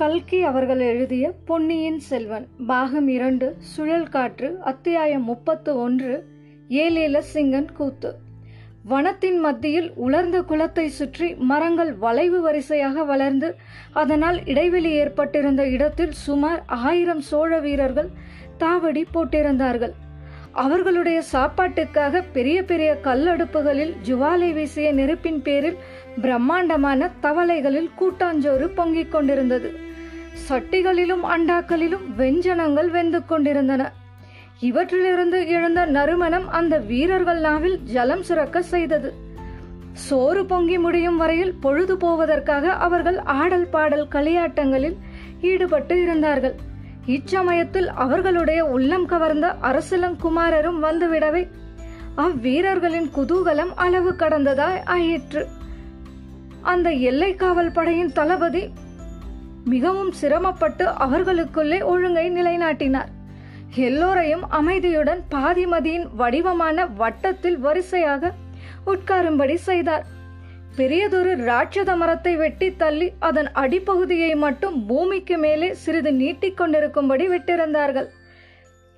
கல்கி அவர்கள் எழுதிய பொன்னியின் செல்வன் பாகம் இரண்டு சுழல் காற்று அத்தியாயம் முப்பத்து ஒன்று ஏலேல சிங்கன் கூத்து. வனத்தின் மத்தியில் உலர்ந்த குளத்தை சுற்றி மரங்கள் வளைவு வரிசையாக வளர்ந்து அதனால் இடைவெளி ஏற்பட்டிருந்த இடத்தில் சுமார் ஆயிரம் சோழ வீரர்கள் தாவடி போட்டிருந்தார்கள். அவர்களுடைய சாப்பாட்டுக்காக பெரிய பெரிய கல்லடுப்புகளில் ஜுவாலை வீசிய நெருப்பின் பேரில் பிரம்மாண்டமான தவளைகளில் கூட்டாஞ்சோறு பொங்கிக் கொண்டிருந்தது. சட்டிகளிலும் அண்டாக்களிலும் வெஞ்சனங்கள் வெந்து கொண்டிருந்தன. இவற்றிலிருந்து எழுந்த நறுமணம் அந்த வீரர்கள் நாவில் ஜலம் சுரக்க செய்தது. சோறு பொங்கி முடியும் வரையில் பொழுது போவதற்காக அவர்கள் ஆடல் பாடல் களியாட்டங்களில் ஈடுபட்டு இருந்தார்கள். இச்சமயத்தில் அவர்களுடைய உள்ளம் கவர்ந்த அரசலங்குமாரரும் வந்துவிடவே அவ்வீரர்களின் குதூகலம் அளவு கடந்ததாய் ஆயிற்று. அந்த எல்லை காவல் படையின் தளபதி மிகவும் சிரமப்பட்டு அவர்களுக்குள்ளே ஒழுங்கை நிலைநாட்டினார். எல்லோரையும் அமைதியுடன் பாதிமதியின் வடிவமான வட்டத்தில் வரிசையாக உட்காரும்படி செய்தார். பெரியதொரு ராட்சத மரத்தை வெட்டி தள்ளி அதன் அடிப்பகுதியை மட்டும் பூமிக்கு மேலே சிறிது நீட்டிக் கொண்டிருக்கும்படி விட்டிருந்தார்கள்.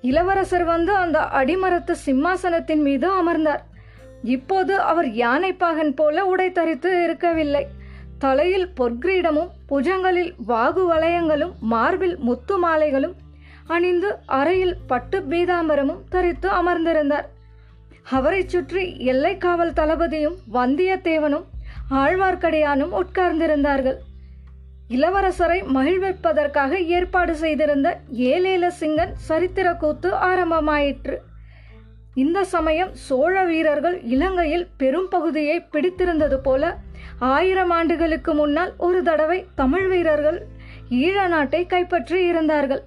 இளவரசர் வந்து அந்த அடிமரத்து சிம்மாசனத்தின் மீது அமர்ந்தார். இப்போது அவர் யானைப்பாகன் போல உடை தரித்து இருக்கவில்லை. தலையில் பொற்கிரீடமும் புஜங்களில் வாகு வளையங்களும் மார்பில் முத்து மாலைகளும் அணிந்து அறையில் பட்டு பீதாம்பரமும் தரித்து அமர்ந்திருந்தார். அவரைச் சுற்றி எல்லை காவல் தளபதியும் வந்தியத்தேவனும் ஆழ்வார்க்கடியானும் உட்கார்ந்திருந்தார்கள். இளவரசரை மகிழ்விப்பதற்காக ஏற்பாடு செய்திருந்த ஏலேல சிங்கன் சரித்திர கூத்து ஆரம்பமாயிற்று. இந்த சமயம் சோழ வீரர்கள் இலங்கையில் பெரும் பகுதியை பிடித்திருந்தது போல ஆயிரம் ஆண்டுகளுக்கு முன்னால் ஒரு தடவை தமிழ் வீரர்கள் ஈழ நாட்டை கைப்பற்றி இருந்தார்கள்.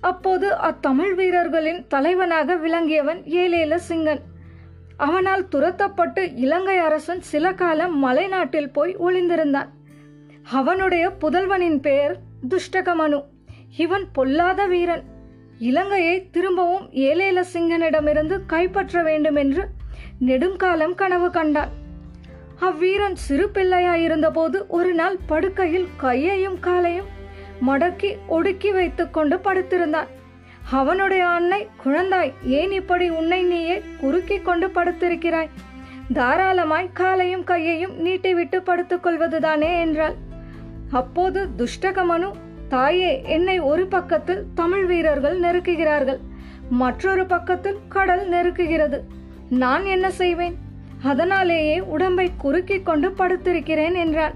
அப்போது அத்தமிழ் வீரர்களின் தலைவனாக விளங்கியவன் ஏலேல சிங்கன். அவனால் துரத்தப்பட்டு இலங்கை அரசன் சில காலம் மலைநாட்டில் போய் ஒளிந்திருந்தான். அவனுடைய புதல்வனின் பெயர் துஷ்டகமனு. இவன் பொல்லாத வீரன். இலங்கையை திரும்பவும் ஏலேல சிங்கனிடமிருந்து கைப்பற்ற வேண்டும் என்று நெடுங்காலம் கனவு கண்டான். அவ்வீரன் சிறு பிள்ளையாயிருந்தபோது ஒரு நாள் படுக்கையில் கையையும் காலையும் மடக்கி ஒடுக்கி வைத்து கொண்டு படுத்திருந்தான். அவனுடைய அன்னை குழந்தாய் ஏன் இப்படி உன்னை நீயே குறுக்கி கொண்டு படுத்திருக்கிறாய்? தாராளமாய் காலையும் கையையும் நீட்டிவிட்டு படுத்துக் கொள்வதுதானே என்றாள். அப்போது துஷ்டகமனு தாயே என்னை ஒரு பக்கத்தில் தமிழ் வீரர்கள் நெருக்குகிறார்கள் மற்றொரு பக்கத்தில் கடல் நெருக்குகிறது. நான் என்ன செய்வேன்? அதனாலேயே உடம்பை குறுக்கிக் கொண்டு படுத்திருக்கிறேன் என்றான்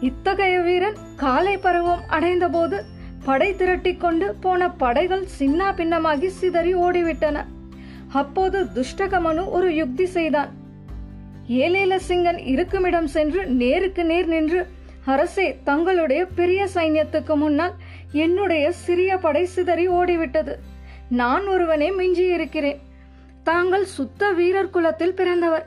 இத்தகைய வீரன் காலை பருவம் அடைந்தபோது படை திரட்டி கொண்டு போன படைகள் சின்னா பின்னமாகி சிதறி ஓடிவிட்டன. அப்போது துஷ்டகமனு ஒரு யுக்தி செய்தான். ஏலேல சிங்கன் இருக்குமிடம் சென்று நேருக்கு நேர் நின்று அரசே தங்களுடைய பெரிய சைன்யத்துக்கு முன்னால் என்னுடைய சிறிய படை சிதறி ஓடிவிட்டது. நான் ஒருவனே மிஞ்சி இருக்கிறேன் தாங்கள் சுத்த வீரர் குலத்தில் பிறந்தவர்.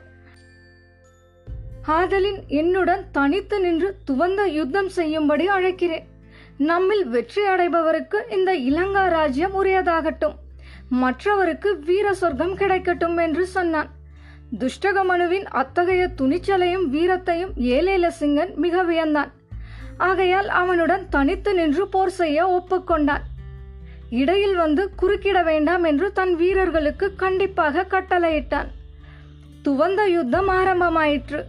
ஆதலின் என்னுடன் தனித்து நின்று துவந்த யுத்தம் செய்யும்படி அழைக்கிறேன். நம்மில் வெற்றி அடைபவருக்கு இந்த இலங்கா ராஜ்யம் உரியதாகட்டும். மற்றவருக்கு வீர சொர்க்கம் கிடைக்கட்டும் என்று சொன்னான். துஷ்டகமனுவின் அத்தகைய துணிச்சலையும் வீரத்தையும் ஏலேல சிங்கன் மிக வியந்தான். ஆகையால் அவனுடன் தனித்து நின்று போர் செய்ய ஒப்புக்கொண்டான். இடையில் வந்து குறுக்கிட வேண்டாம் என்று தன் வீரர்களுக்கு கண்டிப்பாக கட்டளையிட்டான். துவந்த யுத்தம் ஆரம்பமாயிற்று.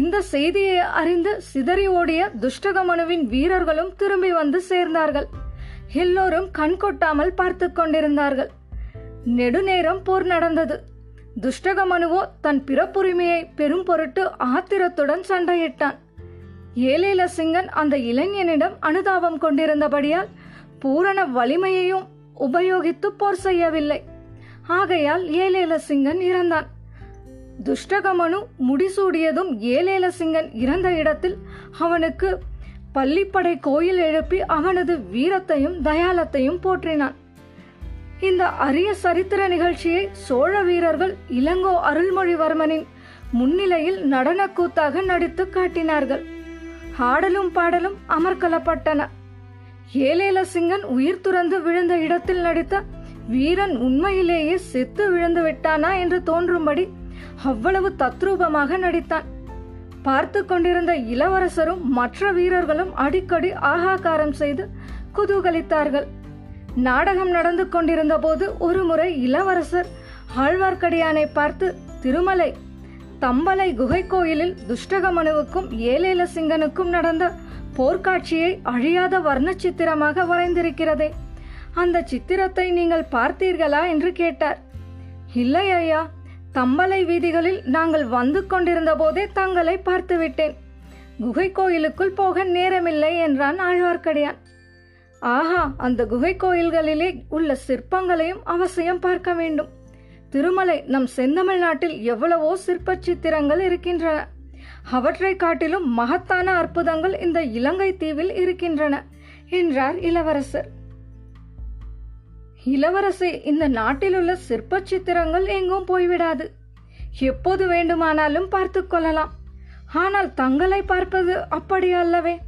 இந்த செய்தியை அறிந்து சிதறி ஓடிய துஷ்டகமனுவின் வீரர்களும் திரும்பி வந்து சேர்ந்தார்கள். எல்லோரும் கண் கொட்டாமல் பார்த்து கொண்டிருந்தார்கள். நெடுநேரம் போர் நடந்தது. துஷ்டகமனுவோ தன் பிறப்புரிமையை பெரும் பொருட்டு ஆத்திரத்துடன் சண்டையிட்டான். ஏலேல சிங்கன் அந்த இளைஞனிடம் அனுதாபம் கொண்டிருந்தபடியால் பூரண வலிமையையும் உபயோகித்து போர் செய்யவில்லை. ஆகையால் ஏலேல சிங்கன் இறந்தான். துஷ்டகமனு முடிசூடியதும் ஏலேல சிங்கன் இறந்த இடத்தில் அவனுக்கு பள்ளிப்படை கோயில் எழுப்பி அவனது வீரத்தையும் தயாலத்தையும் போற்றினான். இந்த அரிய சரித்திர நிகழ்ச்சியை சோழ வீரர்கள் இளங்கோ அருள்மொழிவர்மனின் முன்னிலையில் நடனக்கூத்தாக நடித்து காட்டினார்கள். ஆடலும் பாடலும் அமர்க்கலப்பட்டன ஏலேல சிங்கன் உயிர் துறந்து விழுந்த இடத்தில் நடித்த வீரன் உண்மையிலேயே செத்து விழுந்து விட்டானா என்று தோன்றும்படி அவ்வளவு தத்ரூபமாக நடித்தான். பார்த்து கொண்டிருந்த இளவரசரும் மற்ற வீரர்களும் அடிக்கடி ஆகாக்காரம் செய்து குதூகலித்தார்கள். நாடகம் நடந்து கொண்டிருந்த போது ஒருமுறை இளவரசர் ஆழ்வார்க்கடியானை பார்த்து திருமலை தம்பலை குகை கோயிலில் துஷ்டகமனுவுக்கும் ஏலேல சிங்கனுக்கும் நடந்த போர்க்காட்சியை அழியாத வர்ண சித்திரமாக வரைந்திருக்கிறதே. அந்த சித்திரத்தை நீங்கள் பார்த்தீர்களா என்று கேட்டார். இல்லை ஐயா தம்பலை வீதிகளில் நாங்கள் வந்து கொண்டிருந்த போதே தங்களை பார்த்துவிட்டேன். குகை கோயிலுக்குள் போக நேரமில்லை என்றான் ஆழ்வார்க்கடியான். ஆஹா அந்த குகை கோயில்களிலே உள்ள சிற்பங்களையும் அவசியம் பார்க்க வேண்டும். திருமலை நம் செந்தமிழ்நாட்டில் எவ்வளவோ சிற்ப சித்திரங்கள் இருக்கின்றன. அவற்றை காட்டிலும் மகத்தான அற்புதங்கள் இந்த இலங்கை தீவில் இருக்கின்றன என்றார் இளவரசர். இளவரசே இந்த நாட்டில் உள்ள சிற்ப சித்திரங்கள் எங்கும் போய்விடாது. எப்போது வேண்டுமானாலும் பார்த்து கொள்ளலாம். ஆனால் தங்களை பார்ப்பது அப்படி அல்லவே.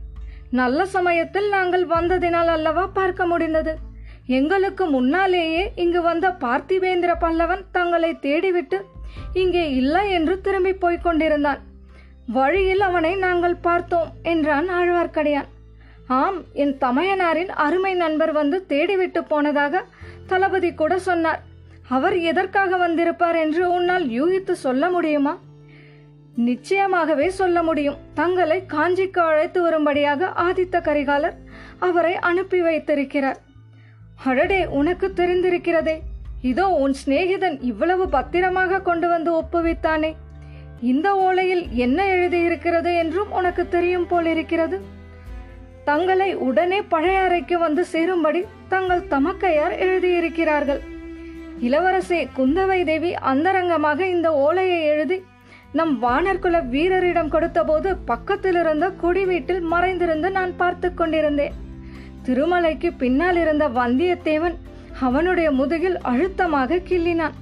நல்ல சமயத்தில் நாங்கள் வந்ததினால் அல்லவா பார்க்க முடிந்தது. எங்களுக்கு முன்னாலேயே இங்கு வந்த பார்த்திவேந்திர பல்லவன் தங்களை தேடிவிட்டு இங்கே இல்லை என்று திரும்பி போய்க் கொண்டிருந்தான். வழியில் அவனை நாங்கள் பார்த்தோம் என்றான் ஆழ்வார்க்கடியான். ஆம் என் தமையனாரின் அருமை நண்பர் வந்து தேடிவிட்டு போனதாக தளபதி கூட சொன்னார். அவர் எதற்காக வந்திருப்பார் என்று உன்னால் யூகித்து சொல்ல முடியுமா? நிச்சயமாகவே சொல்ல முடியும். தங்களை காஞ்சிக்கு அழைத்து வரும்படியாக ஆதித்த கரிகாலர் அவரை அனுப்பி வைத்திருக்கிறார். அடடே உனக்கு தெரிந்திருக்கிறதே. இதோ உன் சிநேகிதன் இவ்வளவு பத்திரமாக கொண்டு வந்து ஒப்புவித்தானே. இந்த ஓலையில் என்ன எழுதியிருக்கிறது என்றும் உனக்கு தெரியும் போலிருக்கிறது தங்களை உடனே பழைய அறைக்கு வந்து சேரும்படி தங்கள் தமக்கையார் எழுதியிருக்கிறார்கள். இளவரசே குந்தவை தேவி அந்தரங்கமாக இந்த ஓலையை எழுதி நம் வானர்குல வீரரிடம் கொடுத்தபோது பக்கத்தில் இருந்த குடி வீட்டில் மறைந்திருந்து நான் பார்த்து கொண்டிருந்தேன். திருமலைக்கு பின்னால் இருந்த வந்தியத்தேவன் அவனுடைய முதுகில் அழுத்தமாக கிள்ளினான்.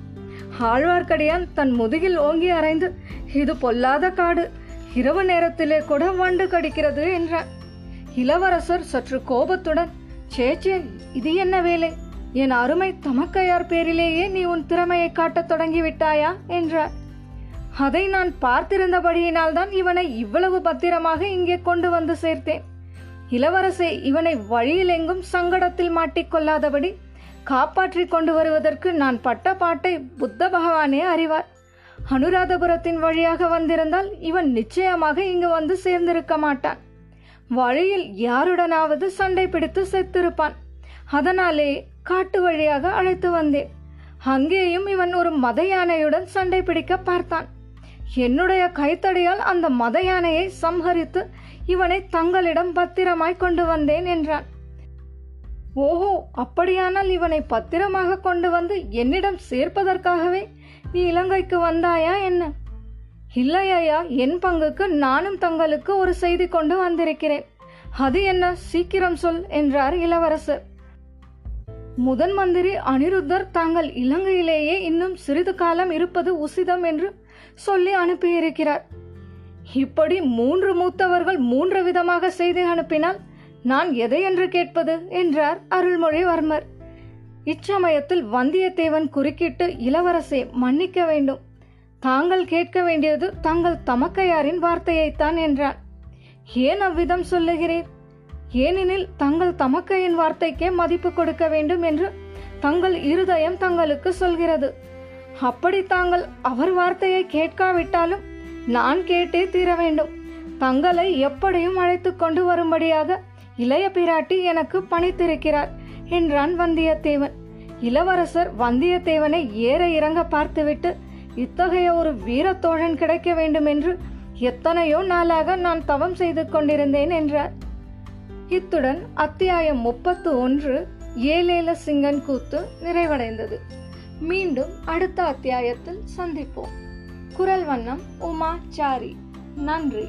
ஆழ்வார்க்கடியான் தன் முதுகில் ஓங்கி அரைந்து இது பொல்லாத காடு. இரவு நேரத்திலே கூட வண்டு கடிக்கிறது என்றார் இளவரசர் சற்று கோபத்துடன் சேச்சே இது என்ன வேலை? என் அருமை தமக்கையார் பேரிலேயே நீ உன் திறமையை காட்டத் தொடங்கி விட்டாயா என்றார். அதை நான் பார்த்திருந்தபடியினால்தான் இவனை இவ்வளவு பத்திரமாக இங்கே கொண்டு வந்து சேர்த்தேன். இளவரசே இவனை வழியில் எங்கும் சங்கடத்தில் மாட்டிக்கொள்ளாதபடி காப்பாற்றி கொண்டு வருவதற்கு நான் பட்ட பாட்டை புத்த பகவானே அறிவார். அனுராதபுரத்தின் வழியாக வந்திருந்தால் இவன் நிச்சயமாக இங்கு வந்து சேர்ந்திருக்க மாட்டான். வழியில் யாருடனாவது சண்டை பிடித்து செத்திருப்பான். அதனாலே காட்டு வழியாக அழைத்து வந்தேன். அங்கேயும் இவன் ஒரு மத யானையுடன் சண்டை பிடிக்க பார்த்தான். என்னுடைய கைத்தடியால் அந்த மத யானையை சம்ஹரித்து இவனை தங்களிடம் பத்திரமாய் கொண்டு வந்தேன் என்றான். ஓஹோ அப்படியானால் இவனை பத்திரமாக கொண்டு வந்து என்னிடம் சேர்ப்பதற்காகவே நீ இலங்கைக்கு வந்தாயா என்ன? இல்லை ஐயா என் பங்குக்கு நானும் தங்களுக்கு ஒரு செய்தி கொண்டு வந்திருக்கிறேன். அது என்ன? சீக்கிரம் சொல் என்றார் இளவரசர். முதன் மந்திரி அனிருத்தர் தாங்கள் இலங்கையிலேயே இன்னும் சிறிது காலம் இருப்பது உசிதம் என்று சொல்லி அனுப்பியிருக்கிறார். இப்படி மூன்று மூத்தவர்கள் மூன்று விதமாக செய்தி அனுப்பினால் நான் எதை என்று கேட்பது? என்றார் அருள்மொழிவர்மர். இச்சமயத்தில் வந்தியத்தேவன் குறுக்கிட்டு இளவரசே மன்னிக்க வேண்டும். தாங்கள் கேட்க வேண்டியது தங்கள் தமக்கையாரின் வார்த்தையைத்தான் என்றான். ஏன் அவ்விதம் சொல்லுகிறேன் ஏனெனில் தங்கள் தமக்கையின் வார்த்தைக்கே மதிப்பு கொடுக்க வேண்டும் என்று தங்கள் இருதயம் தங்களுக்கு சொல்கிறது. அப்படி தாங்கள் அவர் வார்த்தையை கேட்காவிட்டாலும் நான் கேட்டே தீர வேண்டும். தங்களை எப்படியும் அழைத்து கொண்டு வரும்படியாக இளைய பிராட்டி எனக்கு பணித்திருக்கிறார் என்றான் வந்தியத்தேவன். இளவரசர் வந்தியத்தேவனை ஏற இறங்க பார்த்துவிட்டு இத்தகைய ஒரு வீரத்தோழன் கிடைக்க வேண்டும் என்று எத்தனையோ நாளாக நான் தவம் செய்து கொண்டிருந்தேன் என்றார். இத்துடன் அத்தியாயம் முப்பத்து ஒன்று ஏலேல சிங்கன் கூத்து நிறைவடைந்தது. மீண்டும் அடுத்த அத்தியாயத்தில் சந்திப்போம். குரல் வண்ணம் உமா சாரி நன்றி.